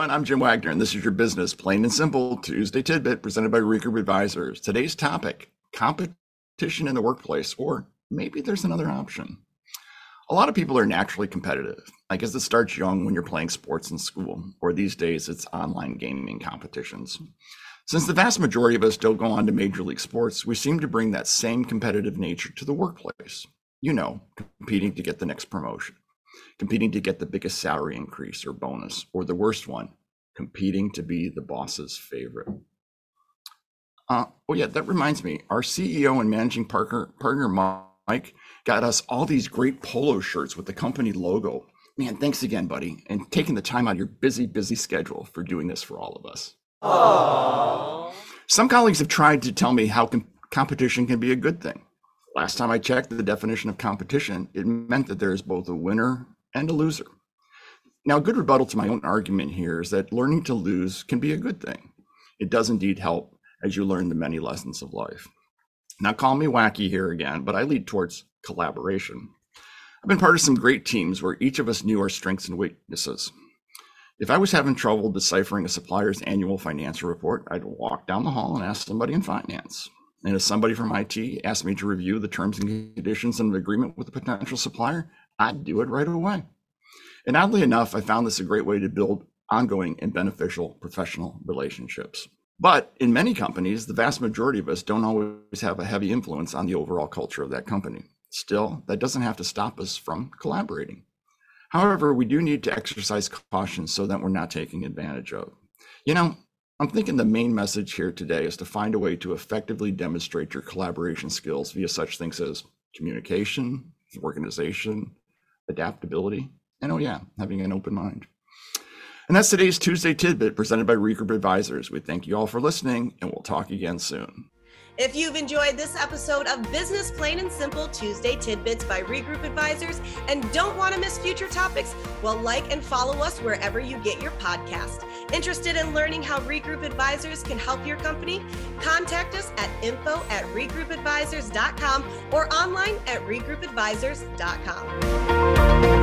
I'm Jim Wagner, and this is your business, plain and simple Tuesday tidbit presented by Regroup Advisors. Today's topic competition in the workplace, or maybe there's another option. A lot of people are naturally competitive. I guess it starts young when you're playing sports in school, or these days it's online gaming competitions. Since the vast majority of us don't go on to major league sports, we seem to bring that same competitive nature to the workplace. You know, competing to get the next promotion competing to get the biggest salary increase or bonus, or the worst one, competing to be the boss's favorite. Uh, oh yeah, that reminds me, our CEO and managing partner, partner Mike got us all these great polo shirts with the company logo. Man, thanks again, buddy, and taking the time out of your busy, busy schedule for doing this for all of us. Aww. Some colleagues have tried to tell me how com- competition can be a good thing. Last time I checked the definition of competition, it meant that there is both a winner and a loser. Now, a good rebuttal to my own argument here is that learning to lose can be a good thing. It does indeed help as you learn the many lessons of life. Now, call me wacky here again, but I lead towards collaboration. I've been part of some great teams where each of us knew our strengths and weaknesses. If I was having trouble deciphering a supplier's annual financial report, I'd walk down the hall and ask somebody in finance. And if somebody from IT asked me to review the terms and conditions of an agreement with a potential supplier, I'd do it right away. And oddly enough, I found this a great way to build ongoing and beneficial professional relationships. But in many companies, the vast majority of us don't always have a heavy influence on the overall culture of that company. Still, that doesn't have to stop us from collaborating. However, we do need to exercise caution so that we're not taking advantage of. You know, I'm thinking the main message here today is to find a way to effectively demonstrate your collaboration skills via such things as communication, organization, adaptability, and oh, yeah, having an open mind. And that's today's Tuesday Tidbit presented by Regroup Advisors. We thank you all for listening, and we'll talk again soon. If you've enjoyed this episode of Business Plain and Simple Tuesday Tidbits by Regroup Advisors and don't want to miss future topics, well, like and follow us wherever you get your podcast. Interested in learning how Regroup Advisors can help your company? Contact us at info at regroupadvisors.com or online at regroupadvisors.com.